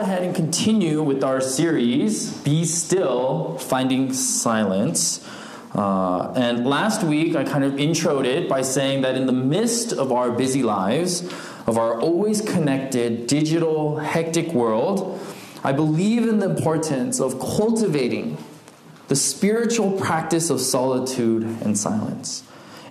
ahead and continue with our series, Be Still Finding Silence. Uh, and last week, I kind of introed it by saying that in the midst of our busy lives, of our always connected, digital, hectic world, I believe in the importance of cultivating the spiritual practice of solitude and silence.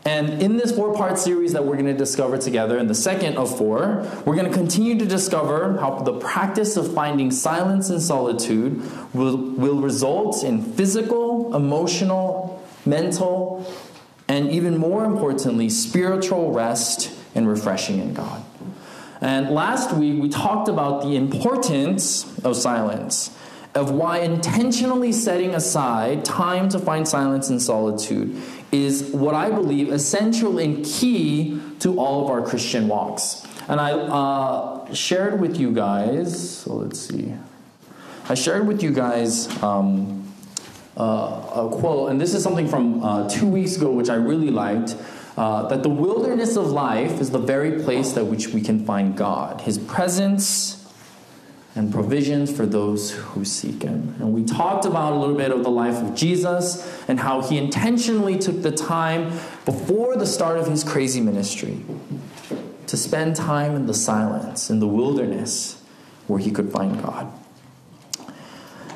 And in this four part series that we're going to discover together, in the second of four, we're going to continue to discover how the practice of finding silence and solitude will, will result in physical, emotional, mental, and even more importantly, spiritual rest and refreshing in God. And last week we talked about the importance of silence, of why intentionally setting aside time to find silence and solitude is what I believe essential and key to all of our Christian walks. And I uh, shared with you guys, so let's see. I shared with you guys um, uh, a quote, and this is something from uh, two weeks ago, which I really liked. Uh, that the wilderness of life is the very place at which we can find God, His presence and provisions for those who seek Him. And we talked about a little bit of the life of Jesus and how He intentionally took the time before the start of His crazy ministry to spend time in the silence, in the wilderness, where He could find God.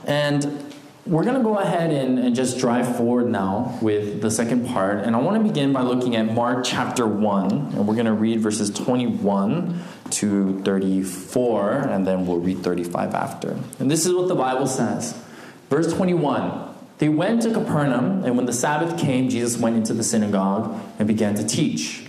And we're going to go ahead and, and, just drive forward now with the second part. And I want to begin by looking at Mark chapter 1. And we're going to read verses 21 to 34, and then we'll read 35 after. And this is what the Bible says. Verse 21 They went to Capernaum, and when the Sabbath came, Jesus went into the synagogue and began to teach.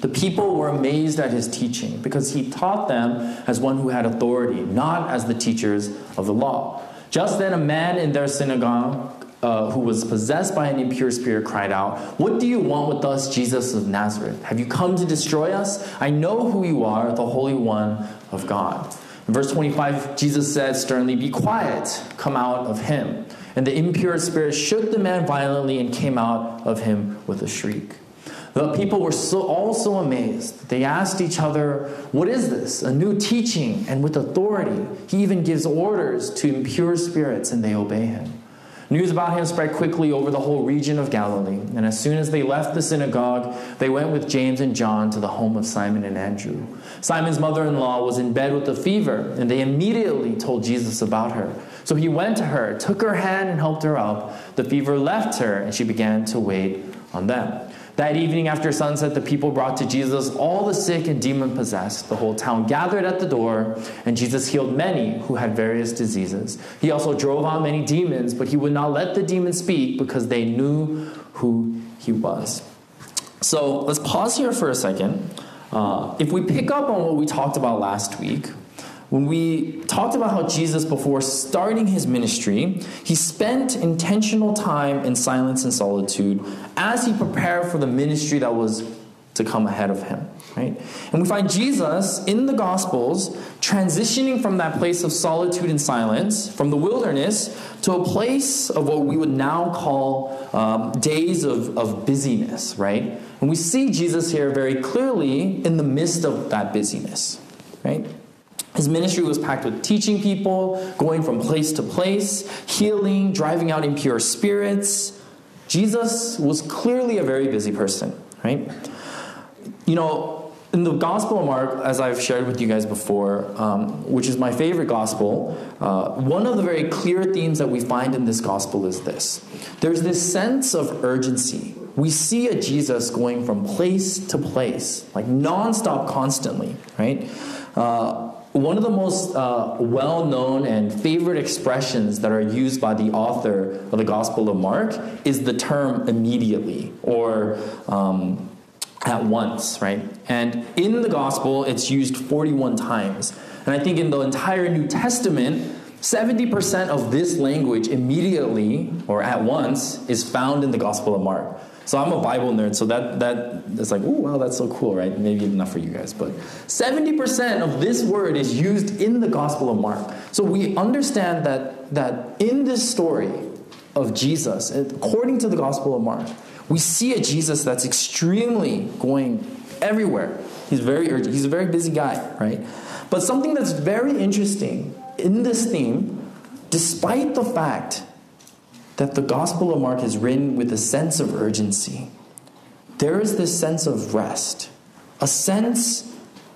The people were amazed at his teaching because he taught them as one who had authority, not as the teachers of the law. Just then, a man in their synagogue uh, who was possessed by an impure spirit cried out, What do you want with us, Jesus of Nazareth? Have you come to destroy us? I know who you are, the Holy One of God. In verse 25, Jesus said sternly, Be quiet, come out of him. And the impure spirit shook the man violently and came out of him with a shriek. The people were so, all so amazed. They asked each other, What is this? A new teaching and with authority. He even gives orders to impure spirits and they obey him. News about him spread quickly over the whole region of Galilee. And as soon as they left the synagogue, they went with James and John to the home of Simon and Andrew. Simon's mother in law was in bed with a fever, and they immediately told Jesus about her. So he went to her, took her hand, and helped her up. The fever left her, and she began to wait on them. That evening after sunset, the people brought to Jesus all the sick and demon possessed. The whole town gathered at the door, and Jesus healed many who had various diseases. He also drove out many demons, but he would not let the demons speak because they knew who he was. So let's pause here for a second. Uh, if we pick up on what we talked about last week, when we talked about how Jesus, before starting his ministry, he spent intentional time in silence and solitude as he prepared for the ministry that was to come ahead of him. Right? And we find Jesus in the Gospels transitioning from that place of solitude and silence, from the wilderness, to a place of what we would now call um, days of, of busyness, right? And we see Jesus here very clearly in the midst of that busyness, right? His ministry was packed with teaching people, going from place to place, healing, driving out impure spirits. Jesus was clearly a very busy person, right? You know, in the Gospel of Mark, as I've shared with you guys before, um, which is my favorite Gospel, uh, one of the very clear themes that we find in this Gospel is this there's this sense of urgency. We see a Jesus going from place to place, like nonstop, constantly, right? Uh, one of the most uh, well known and favorite expressions that are used by the author of the Gospel of Mark is the term immediately or um, at once, right? And in the Gospel, it's used 41 times. And I think in the entire New Testament, 70% of this language immediately or at once is found in the Gospel of Mark. So I'm a Bible nerd, so that that is like, oh wow, that's so cool, right? Maybe enough for you guys, but 70% of this word is used in the Gospel of Mark. So we understand that that in this story of Jesus, according to the Gospel of Mark, we see a Jesus that's extremely going everywhere. He's very urgent. He's a very busy guy, right? But something that's very interesting in this theme, despite the fact that the Gospel of Mark is written with a sense of urgency, there is this sense of rest, a sense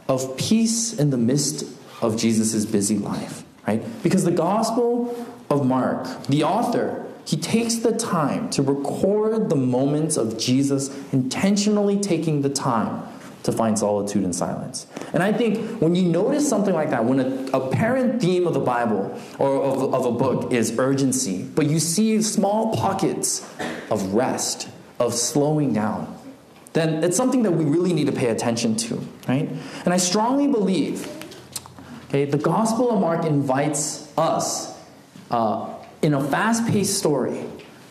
of peace in the midst of Jesus' busy life, right? Because the Gospel of Mark, the author, he takes the time to record the moments of Jesus intentionally taking the time to find solitude and silence. And I think when you notice something like that, when a apparent theme of the Bible or of, of a book is urgency, but you see small pockets of rest, of slowing down, then it's something that we really need to pay attention to, right? And I strongly believe, okay, the Gospel of Mark invites us uh, in a fast paced story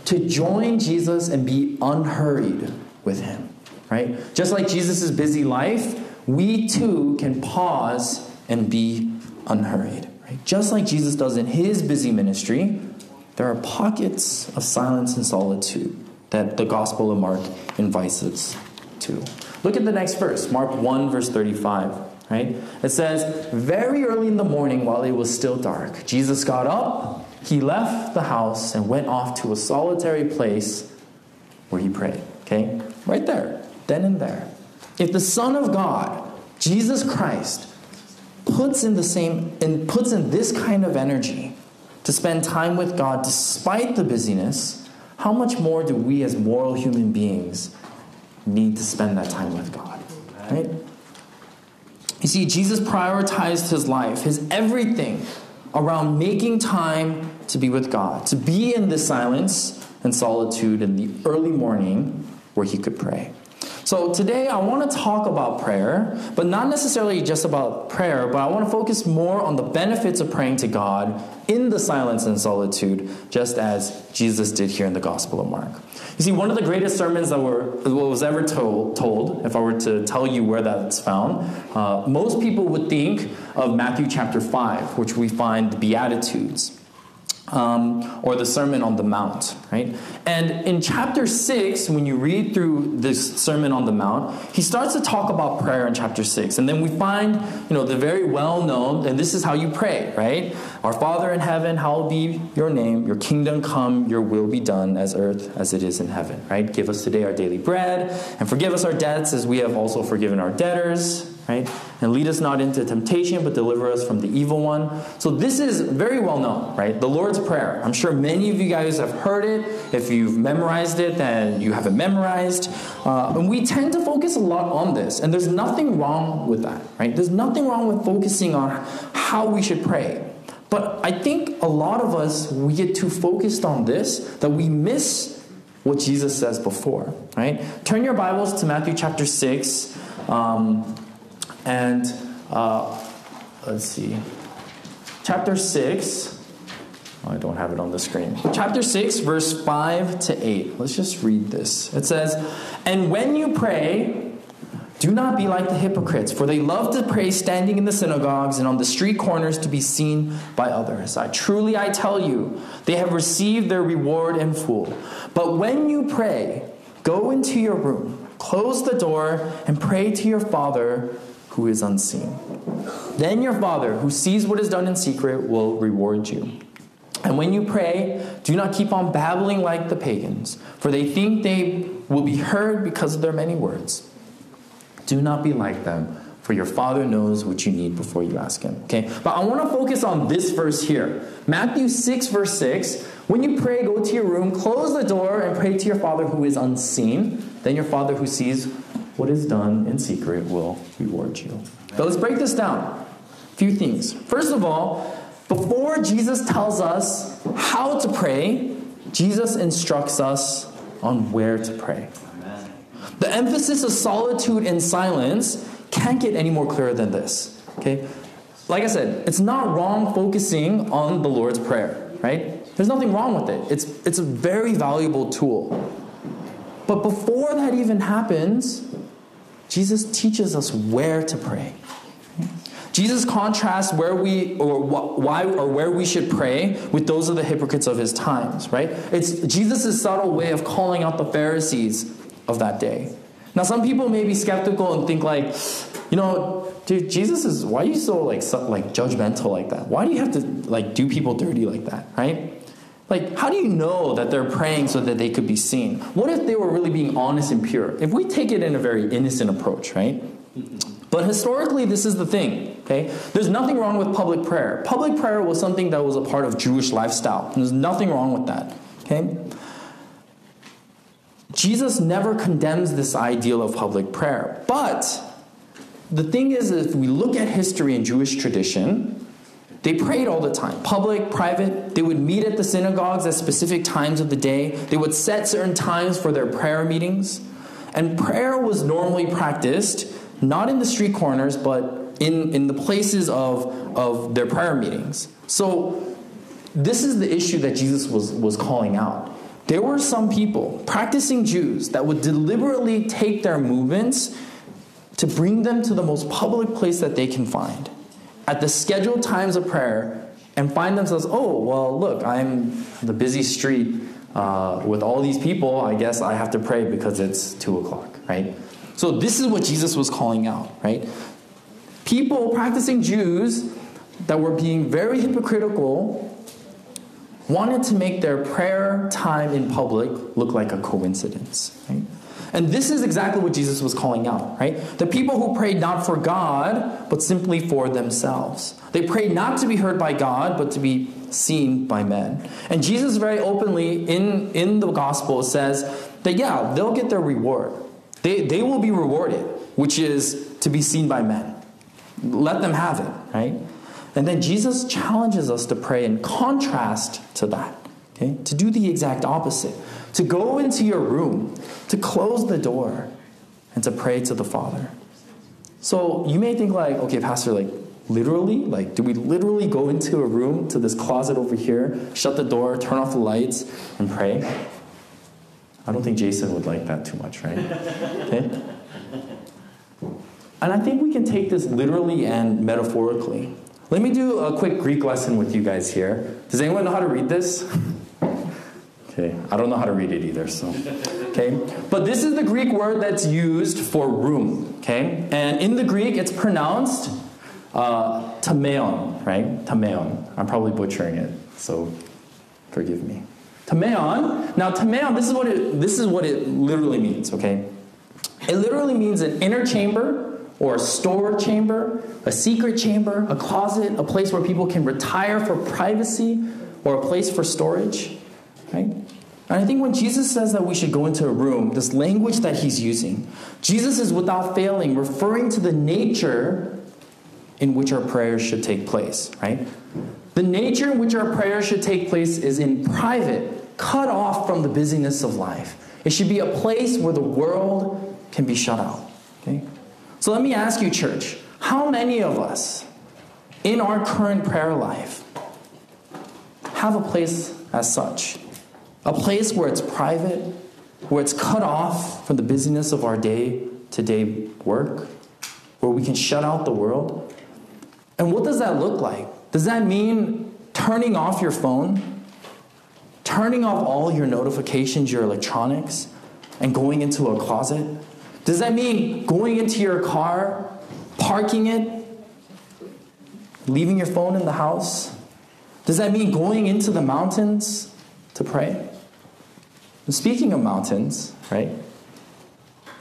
to join Jesus and be unhurried with him, right? Just like Jesus' busy life, we too can pause and be unhurried, right? Just like Jesus does in his busy ministry, there are pockets of silence and solitude that the Gospel of Mark invites us to. Look at the next verse, Mark 1, verse 35. Right? It says, Very early in the morning, while it was still dark, Jesus got up, he left the house, and went off to a solitary place where he prayed. Okay? Right there, then and there. If the Son of God, Jesus Christ, puts in the same and puts in this kind of energy to spend time with God despite the busyness, how much more do we as moral human beings need to spend that time with God. Right? You see, Jesus prioritized his life, his everything, around making time to be with God, to be in the silence and solitude in the early morning where he could pray. So today I want to talk about prayer, but not necessarily just about prayer, but I want to focus more on the benefits of praying to God in the silence and solitude, just as Jesus did here in the Gospel of Mark. You see, one of the greatest sermons that were was ever told, told if I were to tell you where that's found, uh, most people would think of Matthew chapter 5, which we find the Beatitudes um, or the Sermon on the Mount, right? And in chapter 6, when you read through this Sermon on the Mount, he starts to talk about prayer in chapter 6. And then we find, you know, the very well known, and this is how you pray, right? Our Father in heaven, hallowed be your name, your kingdom come, your will be done as earth as it is in heaven, right? Give us today our daily bread, and forgive us our debts as we have also forgiven our debtors right? And lead us not into temptation, but deliver us from the evil one. So this is very well known, right? The Lord's Prayer. I'm sure many of you guys have heard it. If you've memorized it, then you have it memorized. Uh, and we tend to focus a lot on this, and there's nothing wrong with that, right? There's nothing wrong with focusing on how we should pray. But I think a lot of us, we get too focused on this that we miss what Jesus says before, right? Turn your Bibles to Matthew chapter 6. Um, and uh, let's see, chapter 6. Oh, I don't have it on the screen. Chapter 6, verse 5 to 8. Let's just read this. It says, And when you pray, do not be like the hypocrites, for they love to pray standing in the synagogues and on the street corners to be seen by others. I truly I tell you, they have received their reward in full. But when you pray, go into your room, close the door, and pray to your Father who is unseen. Then your Father, who sees what is done in secret, will reward you. And when you pray, do not keep on babbling like the pagans, for they think they will be heard because of their many words. Do not be like them, for your Father knows what you need before you ask Him. Okay? But I want to focus on this verse here Matthew 6, verse 6. When you pray, go to your room, close the door, and pray to your Father who is unseen. Then your Father who sees what is done in secret will reward you. But let's break this down. A few things. First of all, before Jesus tells us how to pray, Jesus instructs us on where to pray. Amen. The emphasis of solitude and silence can't get any more clear than this. Okay? Like I said, it's not wrong focusing on the Lord's Prayer, right? There's nothing wrong with it. It's, it's a very valuable tool. But before that even happens, Jesus teaches us where to pray. Jesus contrasts where we or why or where we should pray with those of the hypocrites of his times, right? It's Jesus' subtle way of calling out the Pharisees of that day. Now, some people may be skeptical and think like, you know, dude, Jesus is why are you so like so, like judgmental like that? Why do you have to like do people dirty like that, right? Like, how do you know that they're praying so that they could be seen? What if they were really being honest and pure? If we take it in a very innocent approach, right? But historically, this is the thing, okay? There's nothing wrong with public prayer. Public prayer was something that was a part of Jewish lifestyle. There's nothing wrong with that, okay? Jesus never condemns this ideal of public prayer. But the thing is, if we look at history and Jewish tradition, they prayed all the time, public, private. They would meet at the synagogues at specific times of the day. They would set certain times for their prayer meetings. And prayer was normally practiced not in the street corners, but in, in the places of, of their prayer meetings. So, this is the issue that Jesus was, was calling out. There were some people, practicing Jews, that would deliberately take their movements to bring them to the most public place that they can find at the scheduled times of prayer and find themselves, oh, well, look, I'm the busy street uh, with all these people. I guess I have to pray because it's two o'clock, right? So this is what Jesus was calling out, right? People, practicing Jews that were being very hypocritical, wanted to make their prayer time in public look like a coincidence, right? And this is exactly what Jesus was calling out, right? The people who prayed not for God, but simply for themselves. They prayed not to be heard by God, but to be seen by men. And Jesus very openly in, in the gospel says that, yeah, they'll get their reward. They, they will be rewarded, which is to be seen by men. Let them have it, right? And then Jesus challenges us to pray in contrast to that, okay? To do the exact opposite to go into your room, to close the door, and to pray to the Father. So you may think like, okay, Pastor, like literally, like do we literally go into a room to this closet over here, shut the door, turn off the lights, and pray? I don't think Jason would like that too much, right? Okay? And I think we can take this literally and metaphorically. Let me do a quick Greek lesson with you guys here. Does anyone know how to read this? Okay, I don't know how to read it either, so. Okay, but this is the Greek word that's used for room, okay? And in the Greek, it's pronounced uh, tameon, right? Tameon. I'm probably butchering it, so forgive me. Tameon. Now, tameon, this is what it, this is what it literally means, okay? It literally means an inner chamber or a store chamber, a secret chamber, a closet, a place where people can retire for privacy or a place for storage, right? And I think when Jesus says that we should go into a room, this language that he's using, Jesus is without failing referring to the nature in which our prayers should take place, right? The nature in which our prayers should take place is in private, cut off from the busyness of life. It should be a place where the world can be shut out. Okay? So let me ask you, church, how many of us in our current prayer life have a place as such? A place where it's private, where it's cut off from the busyness of our day to day work, where we can shut out the world. And what does that look like? Does that mean turning off your phone, turning off all your notifications, your electronics, and going into a closet? Does that mean going into your car, parking it, leaving your phone in the house? Does that mean going into the mountains to pray? Speaking of mountains, right?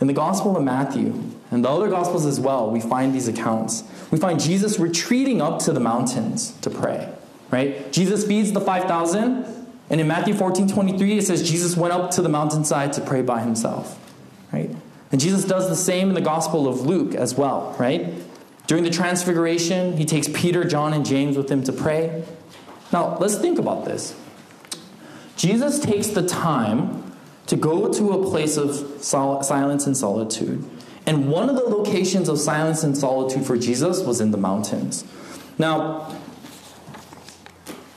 In the Gospel of Matthew and the other Gospels as well, we find these accounts. We find Jesus retreating up to the mountains to pray, right? Jesus feeds the 5,000, and in Matthew 14 23, it says Jesus went up to the mountainside to pray by himself, right? And Jesus does the same in the Gospel of Luke as well, right? During the Transfiguration, he takes Peter, John, and James with him to pray. Now, let's think about this. Jesus takes the time to go to a place of sol- silence and solitude. And one of the locations of silence and solitude for Jesus was in the mountains. Now,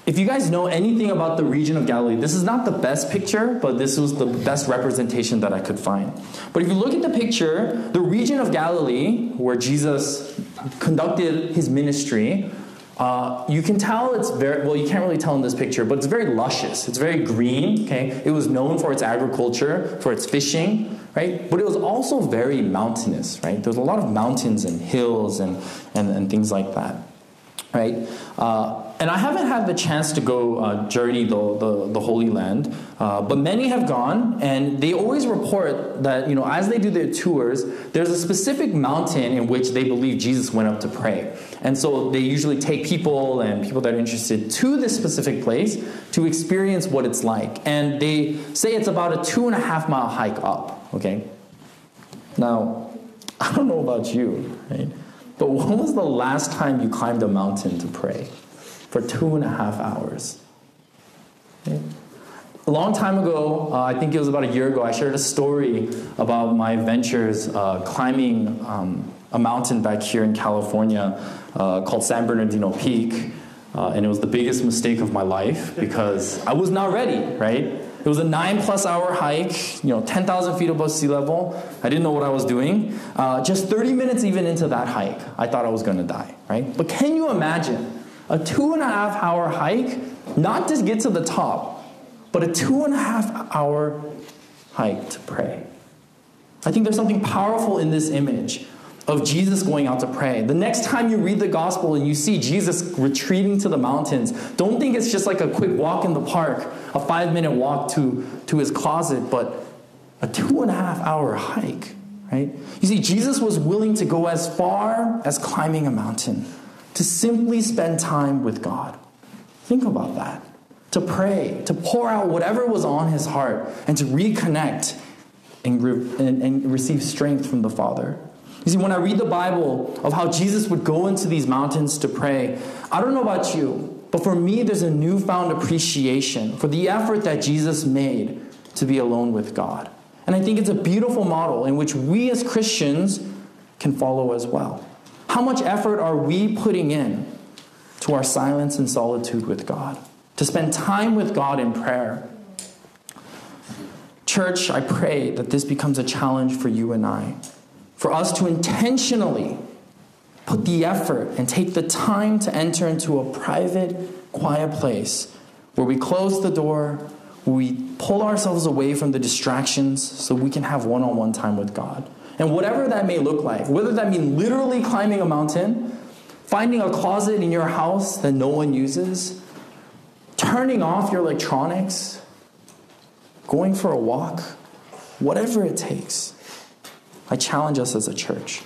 if you guys know anything about the region of Galilee, this is not the best picture, but this was the best representation that I could find. But if you look at the picture, the region of Galilee, where Jesus conducted his ministry, Uh, you can tell it's very well. You can't really tell in this picture, but it's very luscious. It's very green. Okay, it was known for its agriculture, for its fishing, right? But it was also very mountainous, right? There was a lot of mountains and hills and and, and things like that, right? Uh, and I haven't had the chance to go uh, journey the, the, the, Holy Land, uh, but many have gone, and they always report that, you know, as they do their tours, there's a specific mountain in which they believe Jesus went up to pray. And so they usually take people and people that are interested to this specific place to experience what it's like. And they say it's about a two and a half mile hike up, okay? Now, I don't know about you, right? But when was the last time you climbed a mountain to pray? For two and a half hours. Okay? A long time ago, uh, I think it was about a year ago, I shared a story about my adventures uh, climbing um, a mountain back here in California uh, called San Bernardino Peak. Uh, and it was the biggest mistake of my life because I was not ready, right? It was a nine plus hour hike, you know, 10,000 feet above sea level. I didn't know what I was doing. Uh, just 30 minutes even into that hike, I thought I was going to die, right? But can you imagine a two and a half hour hike, not to get to the top, but a two and a half hour hike to pray. I think there's something powerful in this image of Jesus going out to pray. The next time you read the gospel and you see Jesus retreating to the mountains, don't think it's just like a quick walk in the park, a five minute walk to, to his closet, but a two and a half hour hike, right? You see, Jesus was willing to go as far as climbing a mountain to simply spend time with God. Think about that. To pray, to pour out whatever was on his heart, and to reconnect and, and, and receive strength from the Father. You see, when I read the Bible of how Jesus would go into these mountains to pray, I don't know about you, but for me, there's a newfound appreciation for the effort that Jesus made to be alone with God. And I think it's a beautiful model in which we as Christians can follow as well. How much effort are we putting in to our silence and solitude with God? To spend time with God in prayer? Church, I pray that this becomes a challenge for you and I. For us to intentionally put the effort and take the time to enter into a private, quiet place where we close the door, where we pull ourselves away from the distractions so we can have one on one time with God. And whatever that may look like, whether that mean literally climbing a mountain, finding a closet in your house that no one uses, turning off your electronics, going for a walk, whatever it takes. I challenge us as a church.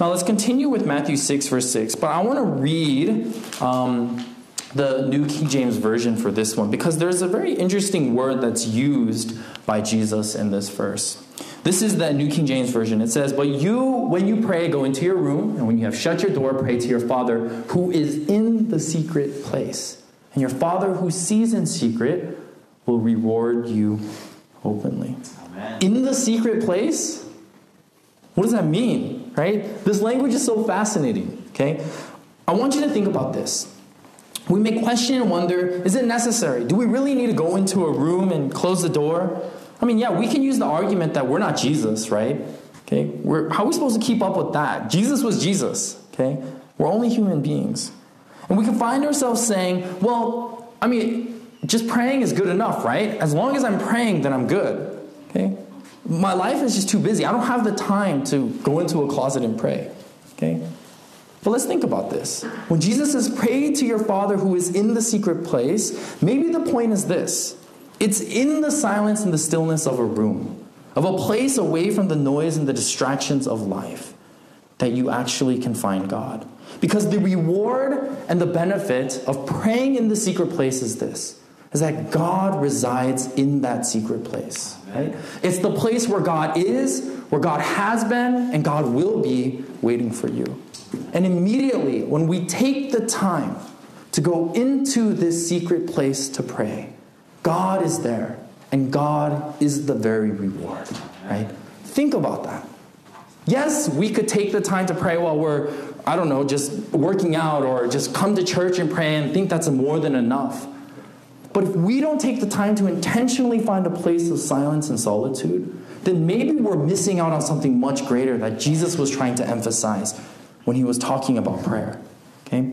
Now let's continue with Matthew 6, verse 6, but I want to read um, the New King James Version for this one because there's a very interesting word that's used by Jesus in this verse. This is the New King James Version. It says, But you, when you pray, go into your room, and when you have shut your door, pray to your Father who is in the secret place. And your Father who sees in secret will reward you openly. Amen. In the secret place? What does that mean? Right? This language is so fascinating. Okay? I want you to think about this. We may question and wonder is it necessary? Do we really need to go into a room and close the door? I mean, yeah, we can use the argument that we're not Jesus, right? Okay, we're, how are we supposed to keep up with that? Jesus was Jesus, okay? We're only human beings. And we can find ourselves saying, well, I mean, just praying is good enough, right? As long as I'm praying, then I'm good, okay? My life is just too busy. I don't have the time to go into a closet and pray, okay? But let's think about this. When Jesus says, pray to your Father who is in the secret place, maybe the point is this it's in the silence and the stillness of a room, of a place away from the noise and the distractions of life, that you actually can find God. Because the reward and the benefit of praying in the secret place is this is that God resides in that secret place. Right? It's the place where God is, where God has been, and God will be waiting for you. And immediately, when we take the time to go into this secret place to pray, God is there, and God is the very reward, right? Think about that. Yes, we could take the time to pray while we're, I don't know, just working out or just come to church and pray and think that's more than enough. But if we don't take the time to intentionally find a place of silence and solitude, then maybe we're missing out on something much greater that Jesus was trying to emphasize when he was talking about prayer. Okay?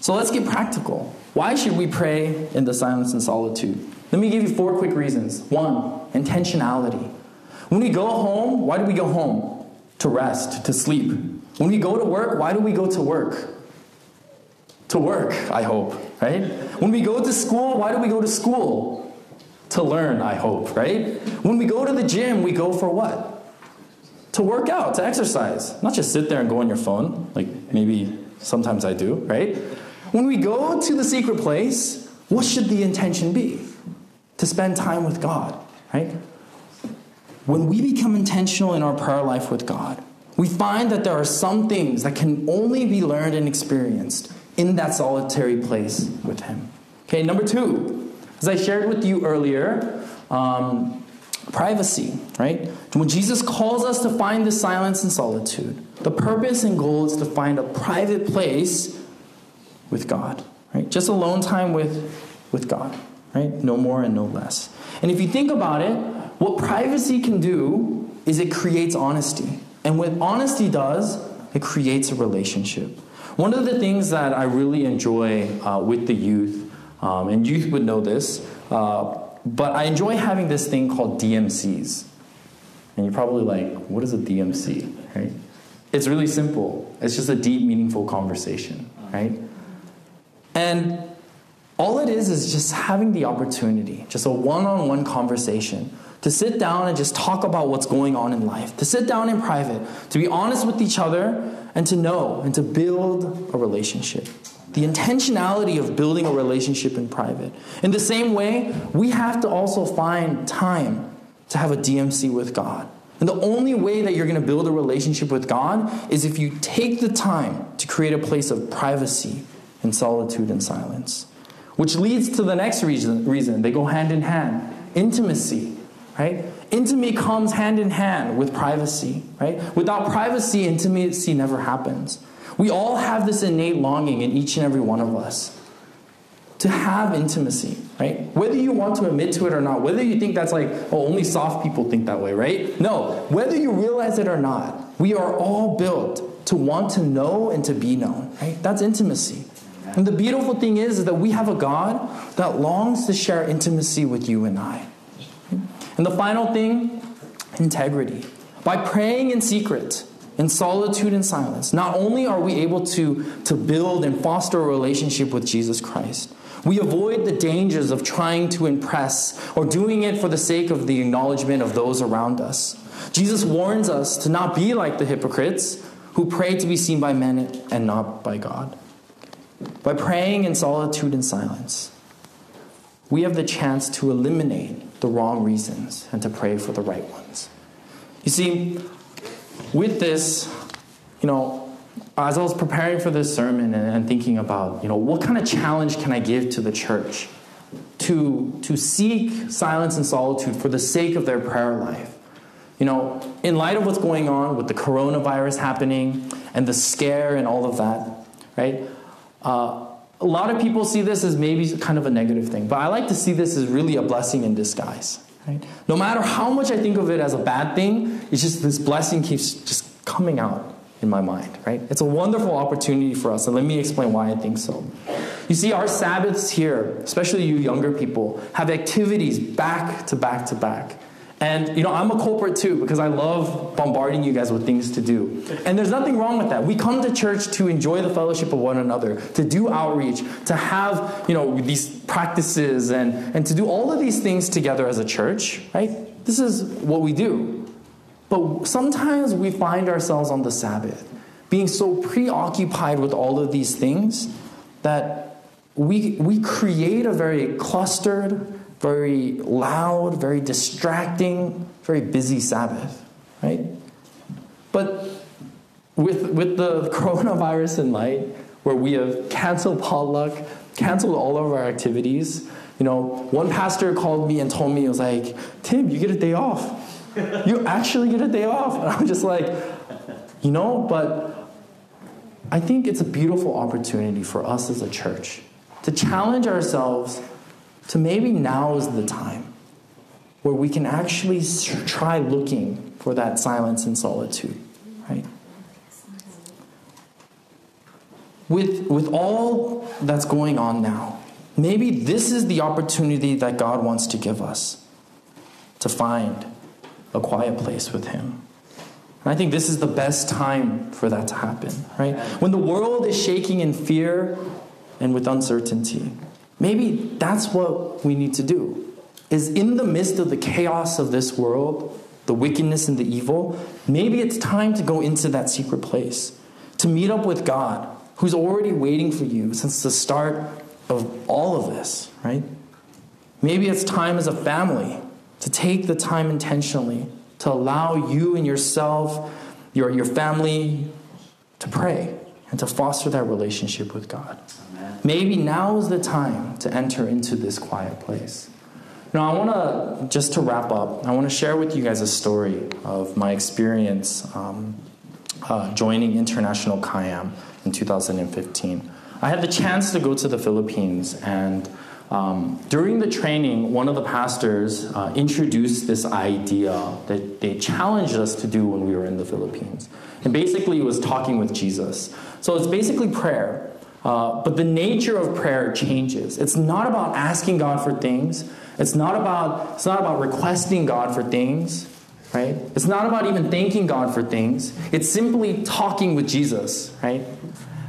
So let's get practical. Why should we pray in the silence and solitude? Let me give you four quick reasons. One, intentionality. When we go home, why do we go home? To rest, to sleep. When we go to work, why do we go to work? To work, I hope, right? When we go to school, why do we go to school? To learn, I hope, right? When we go to the gym, we go for what? To work out, to exercise. Not just sit there and go on your phone, like maybe sometimes I do, right? When we go to the secret place, what should the intention be? To spend time with God, right? When we become intentional in our prayer life with God, we find that there are some things that can only be learned and experienced in that solitary place with Him. Okay, number two, as I shared with you earlier, um, privacy, right? When Jesus calls us to find the silence and solitude, the purpose and goal is to find a private place with God, right? Just alone time with, with God, right? No more and no less. And if you think about it, what privacy can do is it creates honesty. And what honesty does, it creates a relationship. One of the things that I really enjoy uh, with the youth, um, and youth would know this, uh, but I enjoy having this thing called DMCs. And you're probably like, what is a DMC? Right? It's really simple. It's just a deep, meaningful conversation, right? And all it is is just having the opportunity, just a one on one conversation, to sit down and just talk about what's going on in life, to sit down in private, to be honest with each other, and to know and to build a relationship. The intentionality of building a relationship in private. In the same way, we have to also find time to have a DMC with God. And the only way that you're going to build a relationship with God is if you take the time to create a place of privacy and solitude and silence. Which leads to the next reason, reason. They go hand in hand intimacy, right? Intimacy comes hand in hand with privacy, right? Without privacy, intimacy never happens. We all have this innate longing in each and every one of us to have intimacy, right? Whether you want to admit to it or not, whether you think that's like, oh, only soft people think that way, right? No, whether you realize it or not, we are all built to want to know and to be known, right? That's intimacy. And the beautiful thing is, is that we have a God that longs to share intimacy with you and I. And the final thing, integrity. By praying in secret, in solitude and silence, not only are we able to, to build and foster a relationship with Jesus Christ, we avoid the dangers of trying to impress or doing it for the sake of the acknowledgement of those around us. Jesus warns us to not be like the hypocrites who pray to be seen by men and not by God. By praying in solitude and silence, we have the chance to eliminate the wrong reasons and to pray for the right ones. You see, with this, you know, as I was preparing for this sermon and, and thinking about, you know, what kind of challenge can I give to the church to, to seek silence and solitude for the sake of their prayer life? You know, in light of what's going on with the coronavirus happening and the scare and all of that, right? Uh, a lot of people see this as maybe kind of a negative thing, but I like to see this as really a blessing in disguise. Right? No matter how much I think of it as a bad thing, it's just this blessing keeps just coming out in my mind, right? It's a wonderful opportunity for us, and let me explain why I think so. You see, our Sabbaths here, especially you younger people, have activities back to back to back. And you know, I'm a culprit too because I love bombarding you guys with things to do. And there's nothing wrong with that. We come to church to enjoy the fellowship of one another, to do outreach, to have, you know, these practices and, and to do all of these things together as a church, right? This is what we do. But sometimes we find ourselves on the Sabbath being so preoccupied with all of these things that we, we create a very clustered, very loud, very distracting, very busy Sabbath, right? But with, with the coronavirus in light, where we have canceled potluck, canceled all of our activities, you know, one pastor called me and told me, he was like, Tim, you get a day off you actually get a day off. And I'm just like, you know, but I think it's a beautiful opportunity for us as a church to challenge ourselves to maybe now is the time where we can actually try looking for that silence and solitude, right? with, with all that's going on now, maybe this is the opportunity that God wants to give us to find a quiet place with Him. And I think this is the best time for that to happen, right? When the world is shaking in fear and with uncertainty, maybe that's what we need to do. Is in the midst of the chaos of this world, the wickedness and the evil, maybe it's time to go into that secret place, to meet up with God, who's already waiting for you since the start of all of this, right? Maybe it's time as a family to take the time intentionally to allow you and yourself, your, your family, to pray and to foster that relationship with God. Amen. Maybe now is the time to enter into this quiet place. Now, I want to, just to wrap up, I want to share with you guys a story of my experience um, uh, joining International Kayam in 2015. I had the chance to go to the Philippines, and um, during the training, one of the pastors uh, introduced this idea that they challenged us to do when we were in the Philippines. And basically, it was talking with Jesus. So it's basically prayer. Uh, but the nature of prayer changes. It's not about asking God for things. It's not about it's not about requesting God for things, right? It's not about even thanking God for things. It's simply talking with Jesus, right?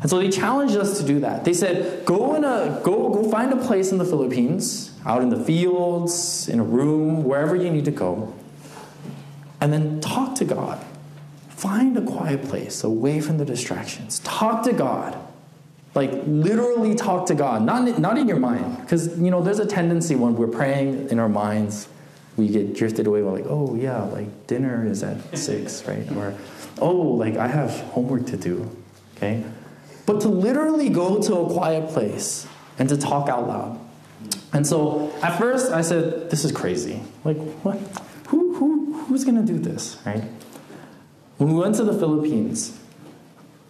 And so they challenged us to do that. They said, go in a go go find a place in the Philippines, out in the fields, in a room, wherever you need to go, and then talk to God. Find a quiet place away from the distractions. Talk to God. Like literally talk to God, not not in your mind, because you know there's a tendency when we're praying in our minds, we get drifted away. We're like, oh yeah, like dinner is at six, right? Or oh, like I have homework to do. Okay, but to literally go to a quiet place and to talk out loud. And so at first I said, this is crazy. Like, what? Who, who, who's to do this, right? When we went to the Philippines,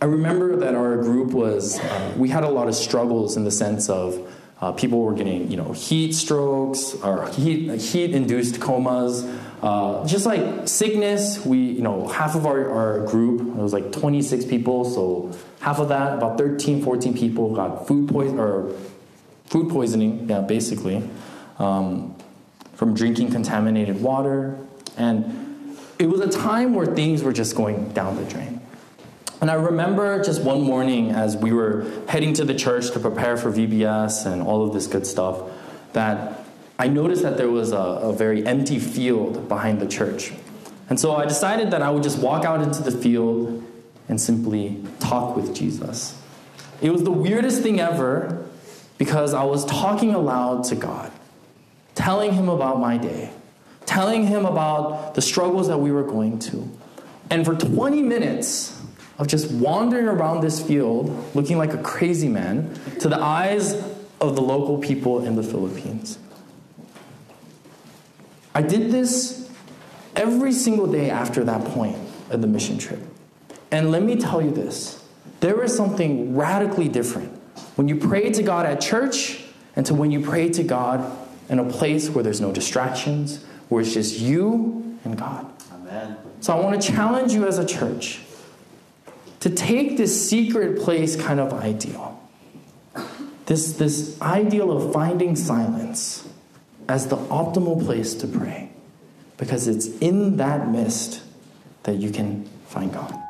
I remember that our group was, uh, we had a lot of struggles in the sense of uh, people were getting, you know, heat strokes or heat, heat induced comas. Uh, just like sickness, we, you know, half of our, our group, it was like 26 people, so half of that, about 13, 14 people got food poison or food poisoning, yeah, basically, um, from drinking contaminated water. And it was a time where things were just going down the drain. And I remember just one morning as we were heading to the church to prepare for VBS and all of this good stuff, that I noticed that there was a, a very empty field behind the church. And so I decided that I would just walk out into the field and simply talk with Jesus. It was the weirdest thing ever because I was talking aloud to God, telling Him about my day, telling Him about the struggles that we were going to. And for 20 minutes of just wandering around this field, looking like a crazy man, to the eyes of the local people in the Philippines. I did this every single day after that point of the mission trip. And let me tell you this there is something radically different when you pray to God at church and to when you pray to God in a place where there's no distractions, where it's just you and God. Amen. So I want to challenge you as a church to take this secret place kind of ideal, this, this ideal of finding silence as the optimal place to pray because it's in that mist that you can find God.